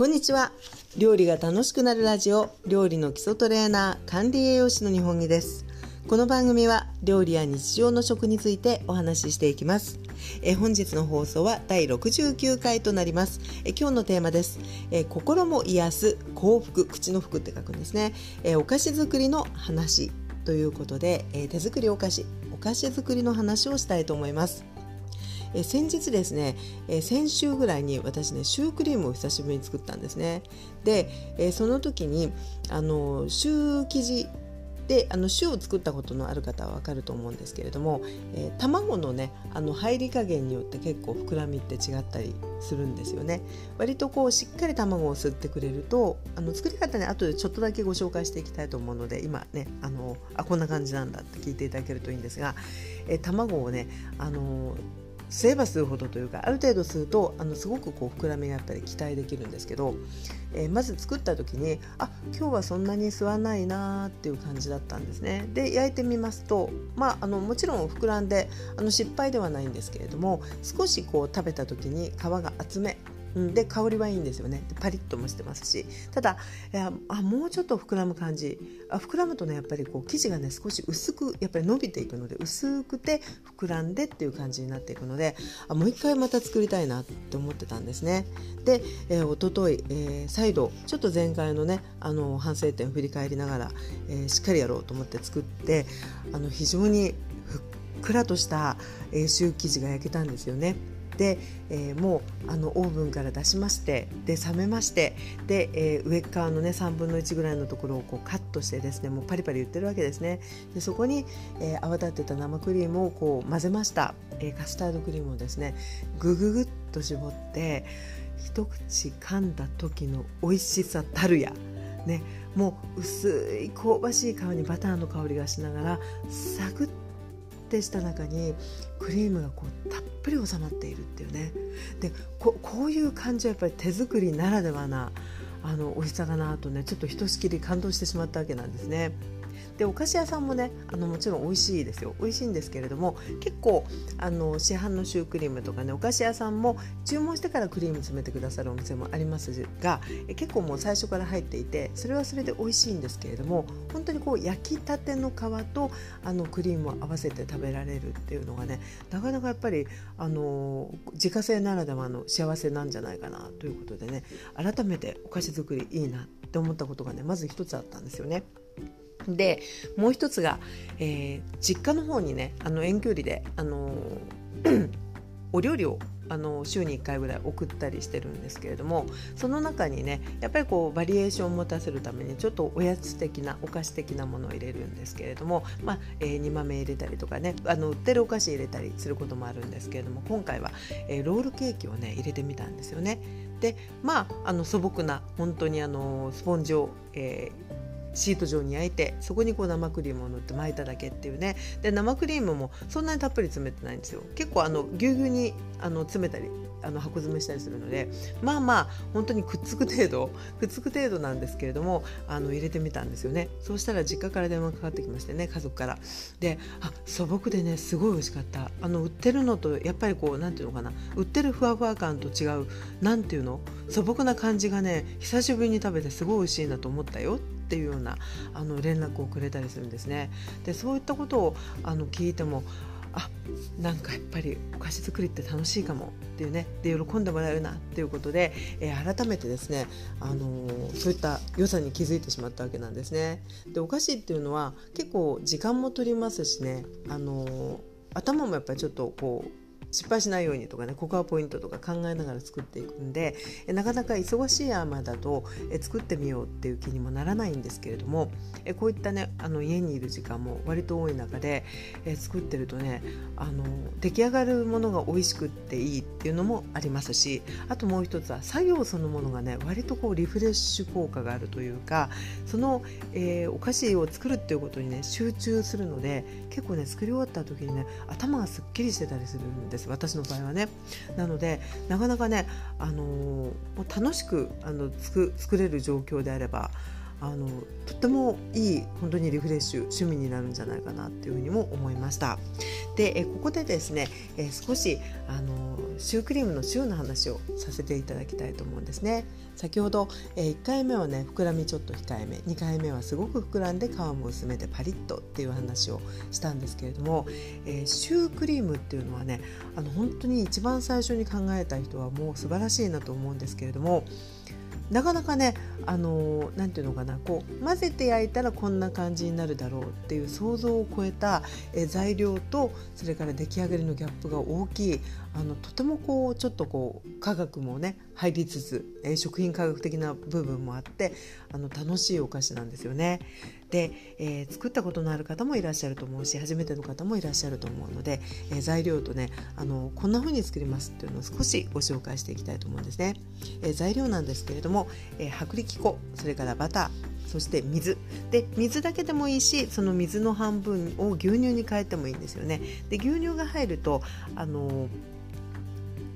こんにちは。料理が楽しくなるラジオ料理の基礎トレーナー管理栄養士の日本木です。この番組は料理や日常の食についてお話ししていきます。え本日の放送は第69回となります。え今日のテーマです。え心も癒す幸福口の福って書くんですね。えお菓子作りの話ということでえ手作りお菓子お菓子作りの話をしたいと思います。え先日ですね、え先週ぐらいに私ねシュークリームを久しぶりに作ったんですね。で、えその時にあのシュー生地であのシューを作ったことのある方は分かると思うんですけれども、えー、卵のねあの入り加減によって結構膨らみって違ったりするんですよね。割とこうしっかり卵を吸ってくれるとあの作り方ね後でちょっとだけご紹介していきたいと思うので今ねあのあこんな感じなんだって聞いていただけるといいんですが、えー、卵をねあの吸えば吸うほどというかある程度吸うとあのすごくこう膨らみがやっぱり期待できるんですけど、えー、まず作った時にあ今日はそんなに吸わないなっていう感じだったんですね。で焼いてみますとまああのもちろん膨らんであの失敗ではないんですけれども少しこう食べた時に皮が厚めで香りはいいんですよね。パリッともしてますし。ただあもうちょっと膨らむ感じ。あ膨らむとねやっぱりこう生地がね少し薄くやっぱり伸びていくので薄くて膨らんでっていう感じになっていくのであもう一回また作りたいなって思ってたんですね。で、えー、一昨日、えー、再度ちょっと前回のねあの反省点を振り返りながら、えー、しっかりやろうと思って作ってあの非常にふっくらとした、えー、シュー生地が焼けたんですよね。で、えー、もうあのオーブンから出しましてで冷めましてで、えー、上側のね3分の1ぐらいのところをこうカットしてですねもうパリパリ言ってるわけですね。でそこに、えー、泡立てた生クリームをこう混ぜました、えー、カスタードクリームをですねぐぐぐっと絞って一口噛んだ時の美味しさたるや。ねもう薄い香ばしい皮にバターの香りがしながらサクッてした中にクリームがこうたっぷり収まっているっていうねでこういう感じはやっぱり手作りならではなあの美味しさだなとねちょっとひとしきり感動してしまったわけなんですね。でお菓子屋さんもねあのもちろん美味しいですよ美味しいんですけれども結構あの市販のシュークリームとかねお菓子屋さんも注文してからクリーム詰めてくださるお店もありますが結構もう最初から入っていてそれはそれで美味しいんですけれども本当にこう焼きたての皮とあのクリームを合わせて食べられるっていうのがねなかなかやっぱりあの自家製ならではの幸せなんじゃないかなということでね改めてお菓子作りいいなって思ったことがねまず一つあったんですよね。でもう一つが、えー、実家の方にねあの遠距離で、あの お料理をあの週に1回ぐらい送ったりしてるんですけれどもその中にねやっぱりこうバリエーションを持たせるためにちょっとおやつ的なお菓子的なものを入れるんですけれども、まあえー、煮豆入れたりとかねあの売ってるお菓子入れたりすることもあるんですけれども今回は、えー、ロールケーキをね入れてみたんですよね。でまああの素朴な本当にあのスポンジを、えーシート状に焼いてそこにこう生クリームを塗って巻いただけっていうね。で生クリームもそんなにたっぷり詰めてないんですよ。結構あのぎゅうぎゅうにあの詰めたりあの箱詰めしたりするのでまあまあ本当にくっつく程度くっつく程度なんですけれどもあの入れてみたんですよね。そうしたら実家から電話かかってきましてね家族から。であ素朴でねすごい美味しかった。あの売ってるのとやっぱりこうなんていうのかな。売ってるふわふわ感と違うなんていうの？素朴な感じがね久しぶりに食べてすごい美味しいなと思ったよ。っていうようなあの連絡をくれたりするんですね。でそういったことをあの聞いてもあなんかやっぱりお菓子作りって楽しいかもっていうねで喜んでもらえるなっていうことで、えー、改めてですね、あのー、そういった良さに気づいてしまったわけなんですね。でお菓子っていうのは結構時間も取りますしね、あのー、頭もやっぱりちょっとこう失敗しないようにとかねここはポイントとか考えながら作っていくんでなかなか忙しい山だと作ってみようっていう気にもならないんですけれどもこういったねあの家にいる時間も割と多い中で作ってるとねあの出来上がるものが美味しくっていいっていうのもありますしあともう一つは作業そのものがね割とこうリフレッシュ効果があるというかその、えー、お菓子を作るっていうことにね集中するので結構ね作り終わった時にね頭がすっきりしてたりするんですです。私の場合はね。なのでなかなかね、あのー、楽しくあの作作れる状況であればあのとってもいい本当にリフレッシュ趣味になるんじゃないかなっていうふうにも思いました。でえここでですねえ少しあのシュークリームのシューの話をさせていただきたいと思うんですね。先ほどえ1回目はね膨らみちょっと控えめ2回目はすごく膨らんで皮も薄めてパリッとっていう話をしたんですけれども、え、シュークリームっていうのはねあの本当に一番最初に考えた人はもう素晴らしいなと思うんですけれどもなかなかねあのなんていうのかなこう混ぜて焼いたらこんな感じになるだろうっていう想像を超えたえ材料とそれから出来上がりのギャップが大きいあのとてもこうちょっとこう科学もね入りつつ、え食品科学的な部分もあってあの楽しいお菓子なんですよね。で、えー、作ったことのある方もいらっしゃると思うし初めての方もいらっしゃると思うので、えー、材料とねあのこんな風に作りますっていうのを少しご紹介していきたいと思うんですね。え、材料なんですけれども、え薄力粉それからバターそして水で水だけでもいいしその水の半分を牛乳に変えてもいいんですよねで牛乳が入るとあの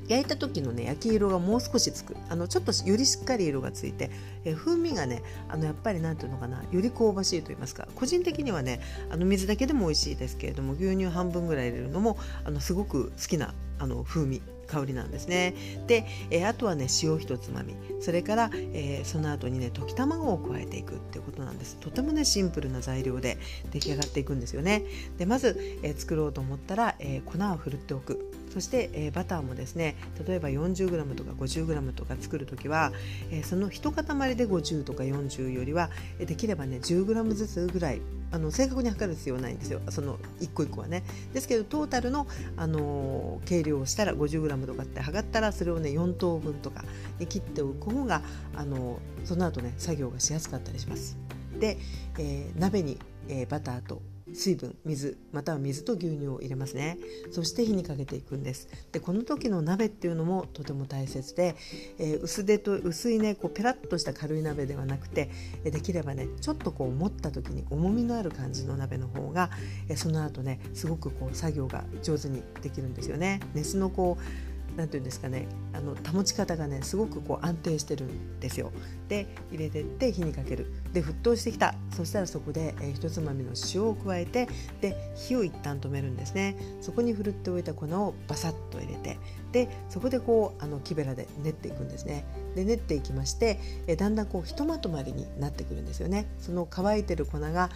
焼いた時のね焼き色がもう少しつく。あのちょっとよりしっかり色がついてえ風味がねあのやっぱり何ていうのかなより香ばしいと言いますか。個人的にはねあの水だけでも美味しいですけれども牛乳半分ぐらい入れるのもあのすごく好きなあの風味香りなんですね。で、えー、あとはね塩一つまみそれから、えー、その後にね溶き卵を加えていくっていうことなんです。とてもねシンプルな材料で出来上がっていくんですよね。でまず、えー、作ろうと思ったら、え粉をふるっておく。そして、えー、バターもですね例えば 40g とか 50g とか作る時は、えー、その一塊で50とか40よりはできればね 10g ずつぐらいあの正確に測る必要はないんですよその一個一個はねですけどトータルの、あのー、計量をしたら 50g とかって測ったらそれをね4等分とかに切っておく方が、あのー、その後ね作業がしやすかったりします。で、えー、鍋に、えバターと水分水または水と牛乳を入れますね。そして火にかけていくんです。でこの時の鍋っていうのもとても大切で、えー、薄手と薄いねこうペラッとした軽い鍋ではなくてできればねちょっとこう持った時に重みのある感じの鍋の方が、その後ねすごくこう作業が上手にできるんですよね。熱のこう何て言うんですかねあの保ち方がねすごくこう安定してるんですよ。で入れてって火にかける。で沸騰してきた。そしたらそこで、えー、ひとつまみの塩を加えてで火を一旦止めるんですね。そこにふるっておいた粉をバサッと入れてでそこでこうあの木べらで練っていくんですね。で練っていきまして、えー、だんだんこうひとまとまりになってくるんですよね。その乾いてる粉が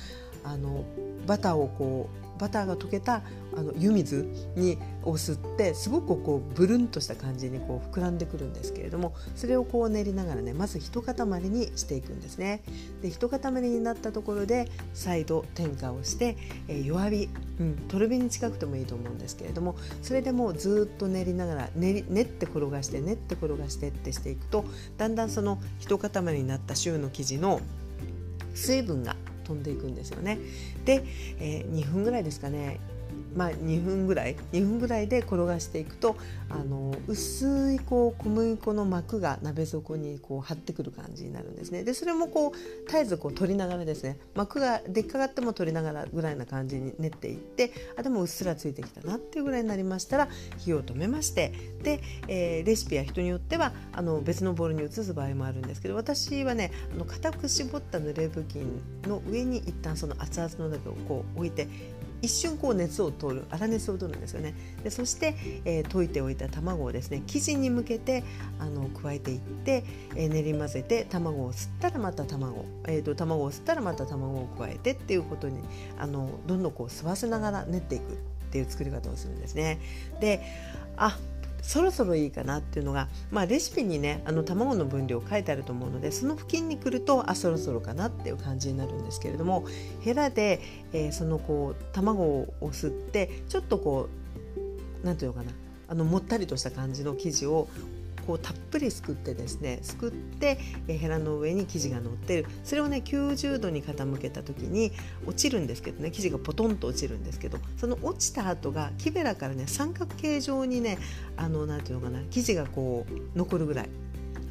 あのバターをこうバターが溶けたあの湯水にを吸ってすごくこうブルンとした感じにこう膨らんでくるんですけれどもそれをこう練りながらねまず一塊にしていくんですね。で一塊になったところで再度点火をして、えー、弱火、うん、とろ火に近くてもいいと思うんですけれどもそれでもうずっと練りながら練り練って転がして練って転がしてってしていくとだんだんその一塊になったシューの生地の水分が飛んでいくんですよね。で、えー、2分ぐらいですかねまあ、2分ぐらい2分ぐらいで転がしていくとあの薄いこう小麦粉の膜が鍋底にこう張ってくる感じになるんですね。でそれもこう絶えずこう取りながらですね。膜が出来上がっても取りながらぐらいな感じに練っていってあでもうっすらついてきたなっていうぐらいになりましたら火を止めまして。で、えー、レシピは人によってはあの別のボウルに移す場合もあるんですけど私はねあの固く絞った濡れ布巾の上に一旦その熱々の鍋をこう置いて一瞬こう熱を通る粗熱を取るんですよねでそして、えー、溶いておいた卵をですね生地に向けてあの加えていって、えー、練り混ぜて卵を吸ったらまた卵、えーと、卵を吸ったらまた卵を加えてっていうことにあのどんどんこう吸わせながら練っていくっていう作り方をするんですね。であそろそろいいかなっていうのが、まあ、レシピにねあの卵の分量書いてあると思うのでその付近に来るとあそろそろかなっていう感じになるんですけれどもヘラで、えー、そのこう卵を吸ってちょっとこう何て言うのかなあのもったりとした感じの生地をこうたっぷりすくってですねすくってヘラの上に生地が乗ってる。それをね90度に傾けた時に落ちるんですけどね生地がポトンと落ちるんですけどその落ちた後が木べらからね三角形状にねあのなんて言うのかな生地がこう残るぐらい。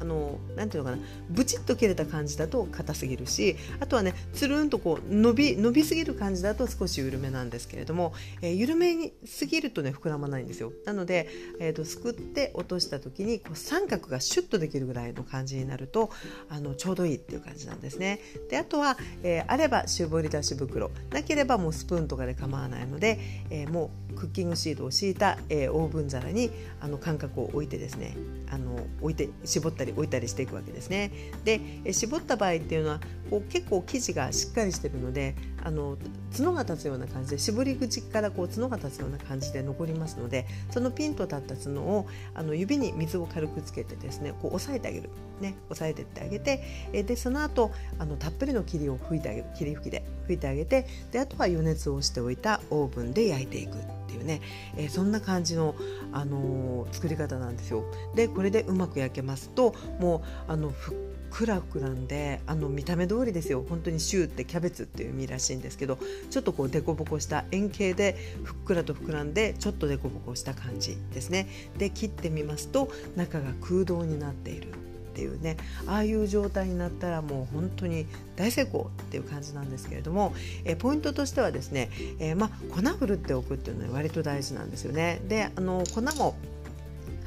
あのなんていうのかなブチッと切れた感じだと硬すぎるしあとはねつるんとこう伸び伸びすぎる感じだと少し緩めなんですけれども、えー、緩めにすぎるとね膨らまないんですよ。なので、えーと、すくって落とした時にこう三角がシュッとできるぐらいの感じになるとあのちょうどいいっていう感じなんですね。であとは、えー、あれば絞り出し袋。なければもうスプーンとかで構わないので、えー、もうクッキングシートを敷いた、えー、オーブン皿にあの間隔を置いてですねあの置いて絞ったり置いたりしていくわけですね。で絞った場合っていうのはこう結構生地がしっかりしてるのであの角が立つような感じで絞り口からこう角が立つような感じで残りますのでそのピンと立った角をあの指に水を軽くつけてですねこう押さえてあげる、ね、押さえてってあげてえでその後あのたっぷりの霧を吹いてあげる。霧吹きで吹いてあげてであとは余熱をしておいたオーブンで焼いていく。っていうね、えー、そんな感じの、あのー、作り方なんですよ。でこれでうまく焼けますともうあのふっくら膨らんであの見た目通りですよ。本当にシューってキャベツっていう意味らしいんですけどちょっとこうデコボコした円形でふっくらと膨らんでちょっとデコボコした感じですね。で切ってみますと中が空洞になっている。っていうねああいう状態になったらもう本当に大成功っていう感じなんですけれども、えポイントとしてはですね、えー、ま粉ふるっておくっていうのは割と大事なんですよね。であの粉も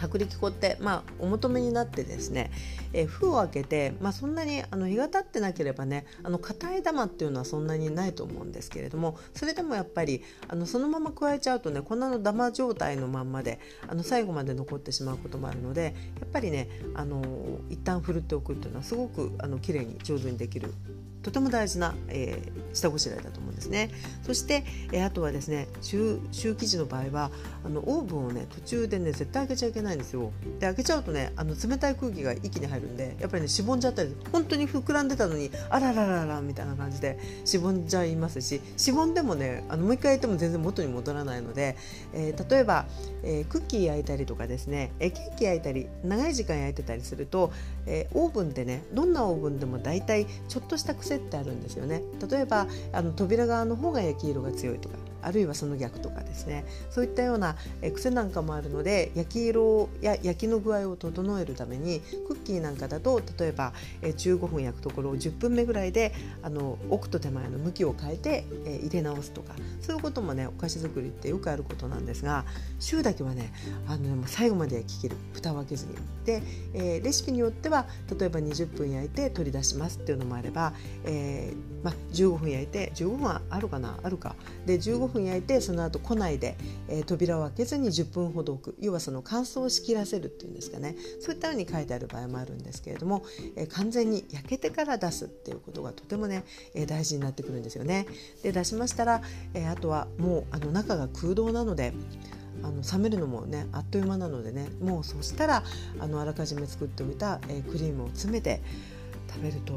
薄力粉って、まあ、お求めになってですね、えー、封を開けて、まあ、そんなにあの日が経ってなければねあの硬い玉っていうのはそんなにないと思うんですけれどもそれでもやっぱりあのそのまま加えちゃうとね粉のダマ状態のまんまであの最後まで残ってしまうこともあるのでやっぱりねあの一旦ふるっておくっていうのはすごくあの綺麗に上手にできるとても大事な、えー、下ごしらえだと思うんですね。そして、えー、あとはですねシュー生地の場合はあのオーブンをね途中でね絶対開けちゃいけないんですよ。で開けちゃうとねあの冷たい空気が一気に入るんでやっぱりねしぼんじゃったり本当に膨らんでたのにあららららみたいな感じでしぼんじゃいますししぼんでもねあのもう一回焼いても全然元に戻らないので、えー、例えば、えー、クッキー焼いたりとかですね、えー、ケーキ焼いたり長い時間焼いてたりすると、えー、オーブンでねどんなオーブンでも大体ちょっとした癖ってあるんですよね。例えばあの扉側の方が焼き色が強いとかあるいはその逆とかですね。そういったような癖なんかもあるので焼き色や焼きの具合を整えるためにクッキーなんかだと例えば15分焼くところを10分目ぐらいであの奥と手前の向きを変えて入れ直すとかそういうこともねお菓子作りってよくあることなんですがシューだけはねあの最後まで焼き切る。蓋を開けずに。で、え、レシピによっては例えば20分焼いて取り出しますっていうのもあれば、えーまあ、15分焼いて15分はあるかな？あるか。で15分焼いてその後庫内で、えー、扉を開けずに10分ほど置く。要はその乾燥しきらせるっていうんですかね。そういったように書いてある場合もあるんですけれども、えー、完全に焼けてから出すっていうことがとてもね、えー、大事になってくるんですよね。で出しましたら、えあとはもうあの中が空洞なのであの冷めるのもねあっという間なのでね。もうそしたらあのあらかじめ作っておいた、えクリームを詰めて食べると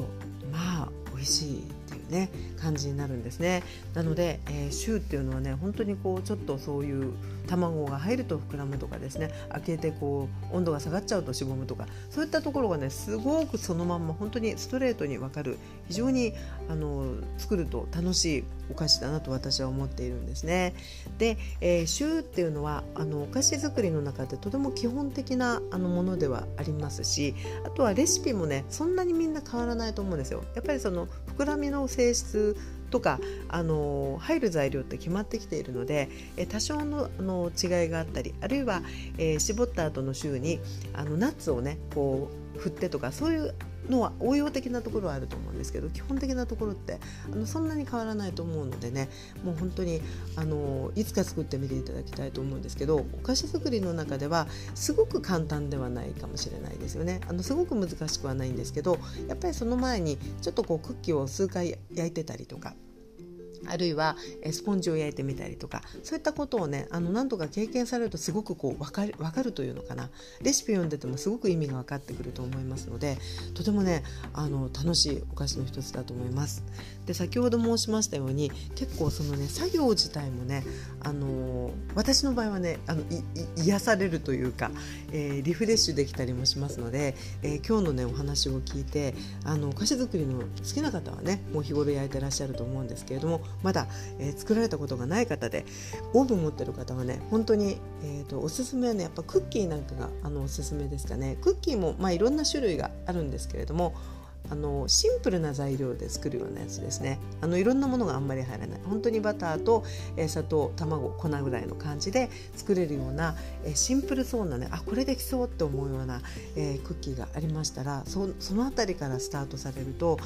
まあ美味しいね感じになるんですねなので、えー、シューっていうのはね本当にこうちょっとそういう卵が入ると膨らむとかですね開けてこう温度が下がっちゃうとしぼむとかそういったところがねすごくそのまんま本当にストレートに分かる非常にあの作ると楽しいお菓子だなと私は思っているんですね。で、えー、シューっていうのはあのお菓子作りの中でとても基本的なあのものではありますしあとはレシピもねそんなにみんな変わらないと思うんですよ。やっぱりその膨らみの性質とかあの入る材料って決まってきているので、え多少のの違いがあったりあるいは、えー、絞った後の週にあのナッツをねこう振ってとかそういうのは応用的なところはあると思うんですけど基本的なところってあのそんなに変わらないと思うのでねもう本当にあのいつか作ってみていただきたいと思うんですけどお菓子作りの中ではすごく簡単ではないかもしれないですよね。あのすごく難しくはないんですけどやっぱりその前にちょっとこうクッキーを数回焼いてたりとかあるいはスポンジを焼いてみたりとかそういったことをねあの何とか経験されるとすごくこう分かる分かるというのかなレシピ読んでてもすごく意味が分かってくると思いますのでとてもねあの楽しいお菓子の一つだと思います。で先ほど申しましたように結構そのね作業自体もね、あのー、私の場合はねあの癒されるというか、えー、リフレッシュできたりもしますので、え今日のねお話を聞いてあのお菓子作りの好きな方はねもう日頃焼いてらっしゃると思うんですけれどもまだ、え作られたことがない方でオーブン持ってる方はね本当に、えーと、おすすめはねやっぱクッキーなんかがあのおすすめですかね。クッキーも、まあ、いろんな種類があるんですけれどもあのシンプルな材料で作るようなやつですね。あのいろんなものがあんまり入らない。本当にバターと、えー、砂糖卵粉ぐらいの感じで作れるような、えー、シンプルそうなねあこれできそうって思うような、えー、クッキーがありましたらそその辺りからスタートされると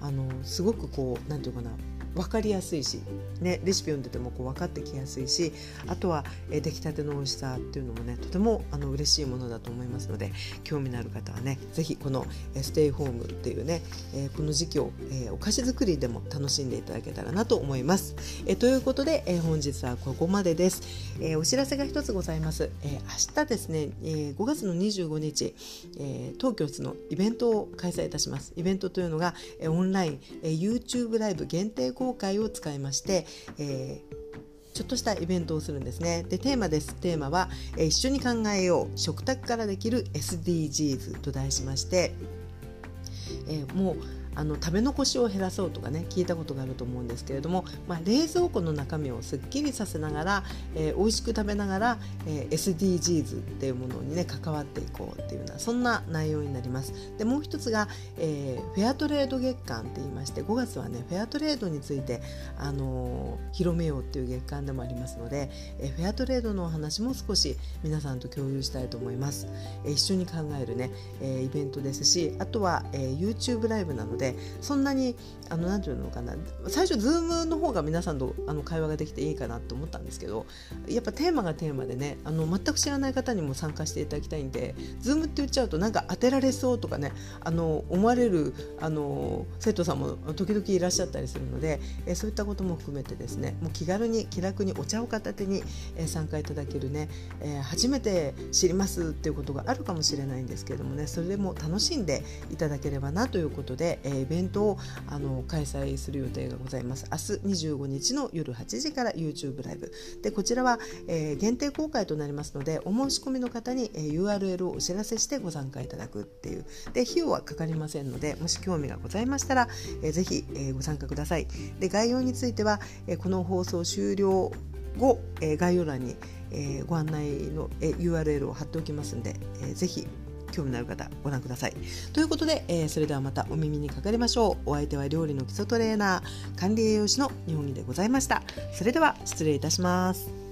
あのすごくこう何て言うかな分かりやすいし、ね、レシピ読んでてもこう分かってきやすいしあとは、え出来たての美味しさっていうのもねとてもあの嬉しいものだと思いますので興味のある方はね是非このえステイホームっていうね、えこの時期を、えお菓子作りでも楽しんでいただけたらなと思います。えということで、え本日はここまでです。えお知らせが一つございます。え明日ですね、え5月の25日、え東京室のイベントを開催いたします。イベントというのが、えオンライン、え YouTube ライブ限定公開を使いまして、えー、ちょっとしたイベントをするんですね。でテーマです。テーマは、えー、一緒に考えよう食卓からできる SDGs と題しまして、えー、もうあの食べ残しを減らそうとかね聞いたことがあると思うんですけれども、まあ、冷蔵庫の中身をすっきりさせながら、えー、美味しく食べながら、えー、SDGs っていうものにね関わっていこうっていうようなそんな内容になります。でもう一つが、えー、フェアトレード月間って言いまして5月はねフェアトレードについて、あのー、広めようっていう月間でもありますので、えー、フェアトレードのお話も少し皆さんと共有したいと思います、えー、一緒に考えるね、えー、イベントですしあとは、えー、YouTube ライブなのでそんなにあのなんていうのかな最初 Zoom の方が皆さんとあの会話ができていいかなと思ったんですけどやっぱテーマがテーマでねあの全く知らない方にも参加していただきたいんで Zoom って言っちゃうとなんか当てられそうとかねあの思われるあの生徒さんも時々いらっしゃったりするので、えそういったことも含めてですねもう気軽に気楽にお茶を片手に、え参加いただけるね、え、初めて知りますっていうことがあるかもしれないんですけどもねそれでも楽しんでいただければなということで、ー、イベントをあの開催する予定がございます。明日25日の夜8時から YouTube ライブ。でこちらは、えー、限定公開となりますのでお申し込みの方に、えー、URL をお知らせしてご参加いただくっていう。で費用はかかりませんのでもし興味がございましたら、えー、ぜひ、えー、ご参加ください。で概要については、えー、この放送終了後、えー、概要欄に、えー、ご案内の、えー、URL を貼っておきますので、えー、ぜひ興味のある方ご覧ください。ということで、えー、それではまたお耳にかかりましょう。お相手は料理の基礎トレーナー管理栄養士の日本木でございました。それでは失礼いたします。